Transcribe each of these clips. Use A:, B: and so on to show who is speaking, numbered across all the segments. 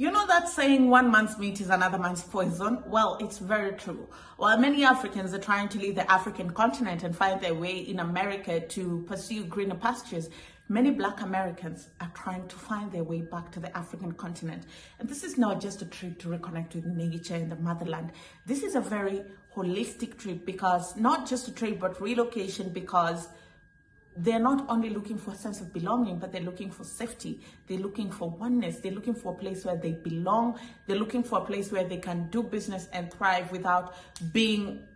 A: You know that saying one man's meat is another man's poison? Well, it's very true. While many Africans are trying to leave the African continent and find their way in America to pursue greener pastures, many black Americans are trying to find their way back to the African continent. And this is not just a trip to reconnect with nature and the motherland. This is a very holistic trip because not just a trip, but relocation because they're not only looking for a sense of belonging, but they're looking for safety. They're looking for oneness. They're looking for a place where they belong. They're looking for a place where they can do business and thrive without being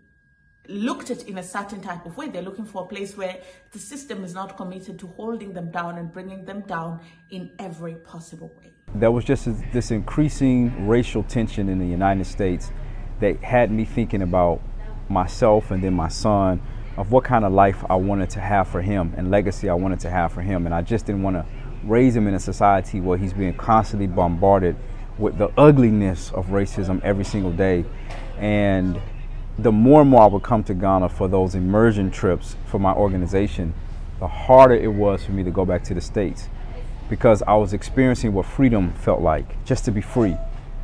A: looked at in a certain type of way. They're looking for a place where the system is not committed to holding them down and bringing them down in every possible way.
B: There was just this increasing racial tension in the United States that had me thinking about myself and then my son of what kind of life I wanted to have for him and legacy I wanted to have for him. And I just didn't want to raise him in a society where he's being constantly bombarded with the ugliness of racism every single day. And the more and more I would come to Ghana for those immersion trips for my organization, the harder it was for me to go back to the States because I was experiencing what freedom felt like, just to be free.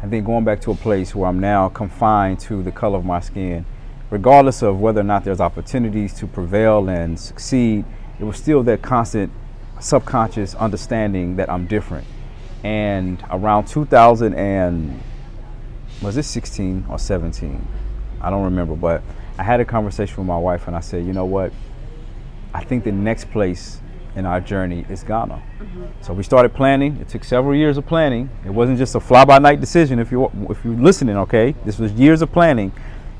B: And then going back to a place where I'm now confined to the color of my skin regardless of whether or not there's opportunities to prevail and succeed, it was still that constant subconscious understanding that I'm different. And around 2000 and was it 16 or 17? I don't remember, but I had a conversation with my wife and I said, you know what? I think the next place in our journey is Ghana. Mm-hmm. So we started planning. It took several years of planning. It wasn't just a fly-by-night decision. If you if you're listening, okay, this was years of planning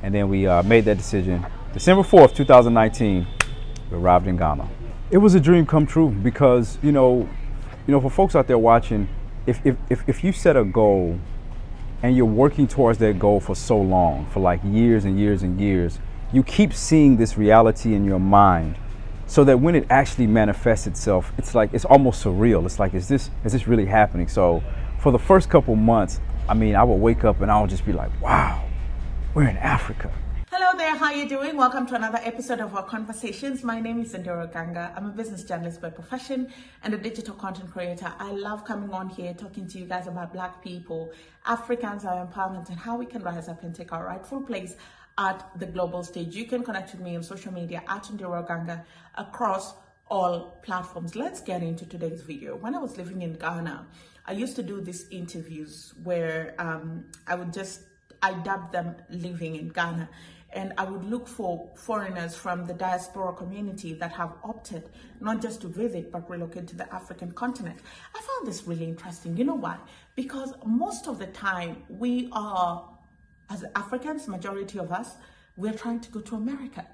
B: and then we uh, made that decision. December 4th, 2019, we arrived in Ghana. It was a dream come true because, you know, you know, for folks out there watching, if, if, if, if you set a goal and you're working towards that goal for so long, for like years and years and years, you keep seeing this reality in your mind so that when it actually manifests itself, it's like it's almost surreal. It's like, is this is this really happening? So for the first couple months, I mean, I would wake up and I would just be like, wow, we're in Africa.
A: Hello there, how are you doing? Welcome to another episode of our conversations. My name is Ondiro Oganga. I'm a business journalist by profession and a digital content creator. I love coming on here talking to you guys about black people, Africans, our empowerment and how we can rise up and take our rightful place at the global stage. You can connect with me on social media at Ondiro Oganga across all platforms. Let's get into today's video. When I was living in Ghana, I used to do these interviews where um, I would just I dubbed them living in Ghana. And I would look for foreigners from the diaspora community that have opted not just to visit, but relocate to the African continent. I found this really interesting. You know why? Because most of the time we are, as Africans, majority of us, we're trying to go to America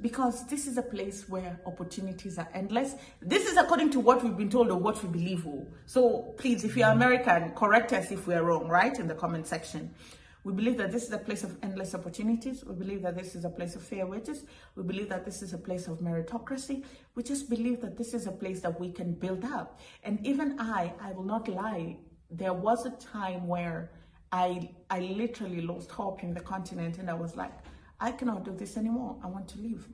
A: because this is a place where opportunities are endless. This is according to what we've been told or what we believe. So please, if you're mm-hmm. American, correct us if we're wrong, right? In the comment section. We believe that this is a place of endless opportunities. We believe that this is a place of fair wages. We believe that this is a place of meritocracy. We just believe that this is a place that we can build up. And even I, I will not lie, there was a time where I, I literally lost hope in the continent and I was like, I cannot do this anymore. I want to leave.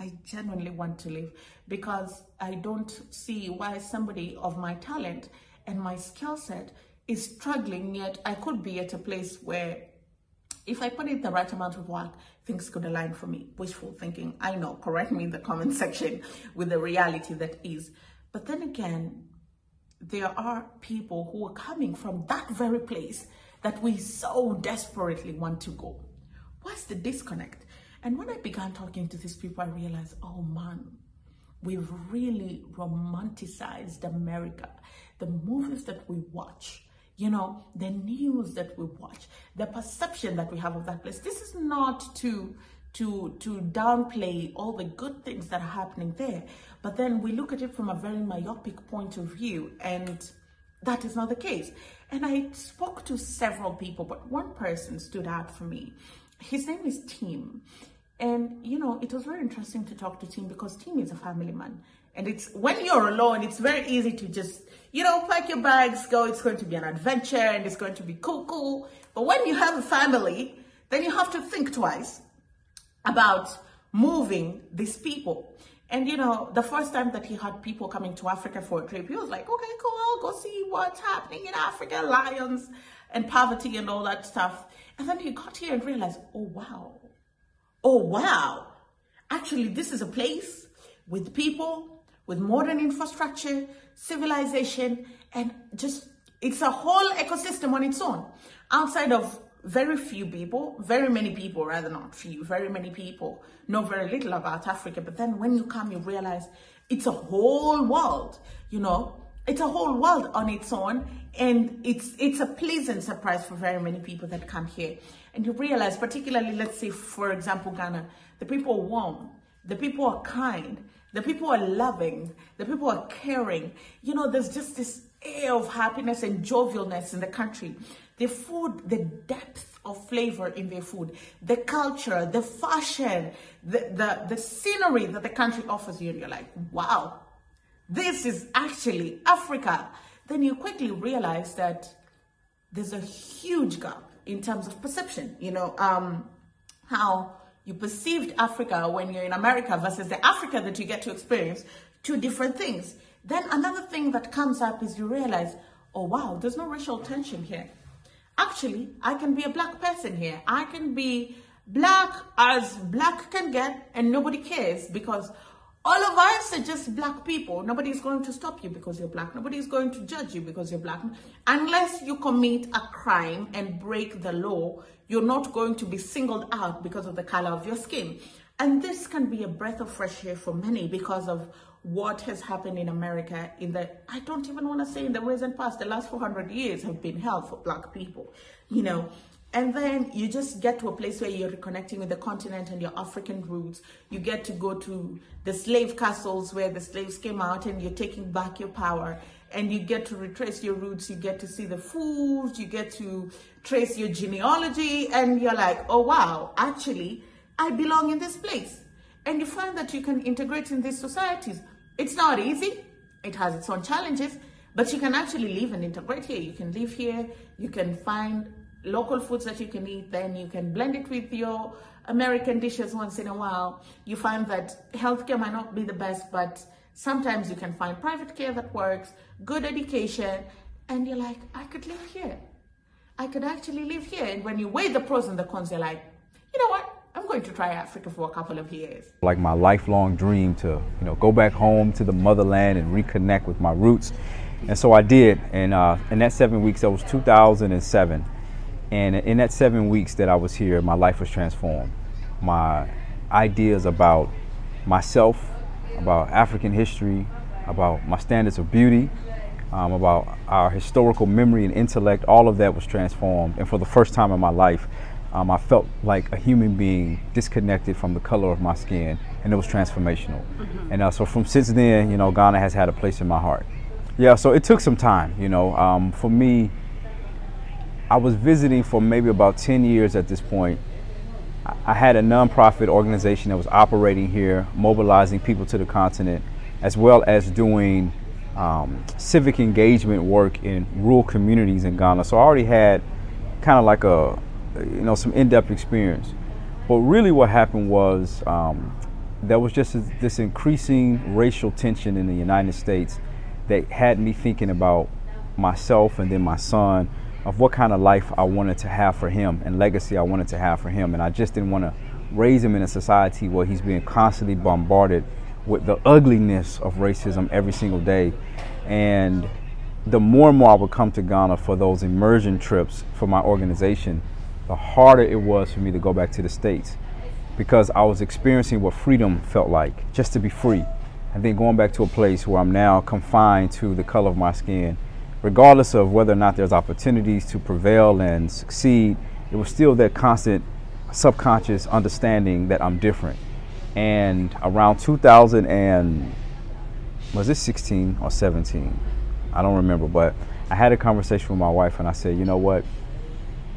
A: I genuinely want to leave because I don't see why somebody of my talent and my skill set is struggling yet I could be at a place where if I put in the right amount of work, things could align for me. Wishful thinking, I know, correct me in the comment section with the reality that is. But then again, there are people who are coming from that very place that we so desperately want to go. What's the disconnect? And when I began talking to these people, I realized, oh man, we've really romanticized America. The movies that we watch, you know, the news that we watch, the perception that we have of that place. This is not to to to downplay all the good things that are happening there, but then we look at it from a very myopic point of view, and that is not the case. And I spoke to several people, but one person stood out for me. His name is Tim. And you know, it was very interesting to talk to Tim because Tim is a family man. And it's when you're alone, it's very easy to just, you know, pack your bags, go. It's going to be an adventure and it's going to be cool, cool. But when you have a family, then you have to think twice about moving these people. And you know, the first time that he had people coming to Africa for a trip, he was like, okay, cool, I'll go see what's happening in Africa, lions, and poverty and all that stuff. And then he got here and realized, oh wow, oh wow, actually this is a place with people, with modern infrastructure, civilization, and just it's a whole ecosystem on its own. Outside of very few people, very many people, rather not few, very many people know very little about Africa. But then when you come, you realize it's a whole world, you know, it's a whole world on its own. And it's, it's a pleasant surprise for very many people that come here. And you realize, particularly, let's say, for example, Ghana, the people are warm, the people are kind, the people are loving, the people are caring. You know, there's just this air of happiness and jovialness in the country. The food, the depth of flavor in their food, the culture, the fashion, the, the, the scenery that the country offers you, and you're like, wow, this is actually Africa. Then you quickly realize that there's a huge gap in terms of perception, you know, um, how you perceived Africa when you're in America versus the Africa that you get to experience, two different things. Then another thing that comes up is you realize, oh wow, there's no racial tension here. Actually, I can be a black person here. I can be black as black can get and nobody cares because all of us are just black people. Nobody's going to stop you because you're black. Nobody's going to judge you because you're black. Unless you commit a crime and break the law, you're not going to be singled out because of the color of your skin. And this can be a breath of fresh air for many because of what has happened in America in the, I don't even want to say in the recent past, the last 400 years have been hell for black people, you know. And then you just get to a place where you're reconnecting with the continent and your African roots. You get to go to the slave castles where the slaves came out and you're taking back your power. And you get to retrace your roots. You get to see the foods. You get to trace your genealogy. And you're like, oh, wow, actually, I belong in this place. And you find that you can integrate in these societies. It's not easy. It has its own challenges. But you can actually live and integrate here. You can live here. You can find local foods that you can eat, then you can blend it with your American dishes once in a while. You find that healthcare might not be the best, but sometimes you can find private care that works, good education, and you're like, I could live here. I could actually live here. And when you weigh the pros and the cons, you're like, you know what? I'm going to try Africa for a couple of years.
B: Like my lifelong dream to, you know, go back home to the motherland and reconnect with my roots. And so I did. And uh, in that seven weeks, that was 2007. And in that seven weeks that I was here, my life was transformed. My ideas about myself, about African history, about my standards of beauty, um, about our historical memory and intellect, all of that was transformed. And for the first time in my life, um, I felt like a human being disconnected from the color of my skin, and it was transformational. Mm-hmm. And uh, so from since then, you know, Ghana has had a place in my heart. Yeah, so it took some time, you know. Um, for me, I was visiting for maybe about 10 years at this point. I had a nonprofit organization that was operating here, mobilizing people to the continent, as well as doing um, civic engagement work in rural communities in Ghana. So I already had kind of like a, you know, some in-depth experience. But really what happened was um, there was just this increasing racial tension in the United States that had me thinking about myself and then my son of what kind of life I wanted to have for him and legacy I wanted to have for him. And I just didn't want to raise him in a society where he's being constantly bombarded with the ugliness of racism every single day. And the more and more I would come to Ghana for those immersion trips for my organization, the harder it was for me to go back to the States because I was experiencing what freedom felt like, just to be free. And then going back to a place where I'm now confined to the color of my skin regardless of whether or not there's opportunities to prevail and succeed, it was still that constant subconscious understanding that I'm different. And around 2000 and was it 16 or 17? I don't remember, but I had a conversation with my wife and I said, you know what?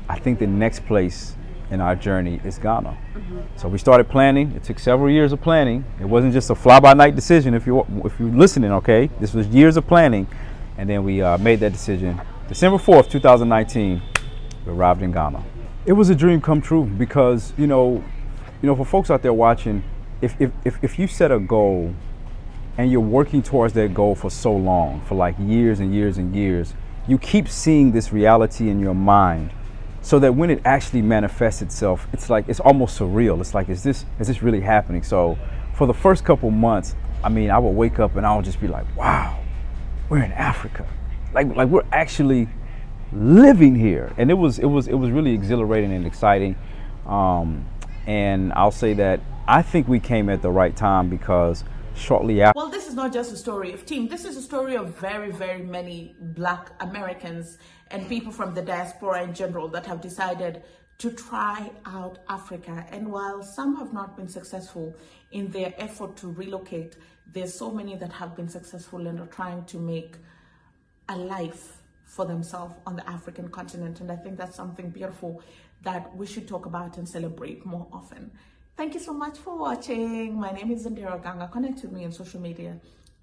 B: I think the next place in our journey is Ghana. Mm-hmm. So we started planning. It took several years of planning. It wasn't just a fly-by-night decision. If you if you're listening, okay, this was years of planning and then we uh, made that decision. December 4th, 2019, we arrived in Ghana. It was a dream come true because, you know, you know, for folks out there watching, if, if, if, if you set a goal and you're working towards that goal for so long, for like years and years and years, you keep seeing this reality in your mind so that when it actually manifests itself, it's like it's almost surreal. It's like, is this is this really happening? So for the first couple months, I mean, I would wake up and I would just be like, wow, we're in Africa. Like like we're actually living here. And it was it was it was really exhilarating and exciting. Um, and I'll say that I think we came at the right time because shortly after.
A: Well, this is not just a story of Tim. This is a story of very, very many Black Americans and people from the diaspora in general that have decided to try out Africa. And while some have not been successful in their effort to relocate, there's so many that have been successful and are trying to make a life for themselves on the African continent. And I think that's something beautiful that we should talk about and celebrate more often. Thank you so much for watching. My name is Ondiro Oganga. Connect with me on social media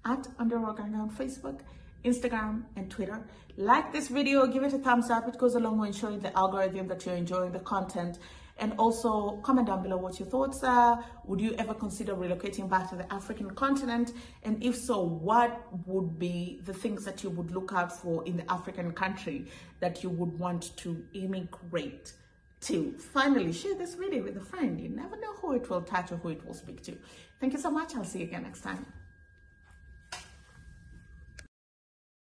A: at Ondiro Oganga on Facebook, Instagram, and Twitter. Like this video, give it a thumbs up. It goes a long way in showing the algorithm that you're enjoying the content. And also comment down below what your thoughts are. Would you ever consider relocating back to the African continent? And if so, what would be the things that you would look out for in the African country that you would want to immigrate? to finally share this video with a friend. You never know who it will touch or who it will speak to. Thank you so much. I'll see you again next time.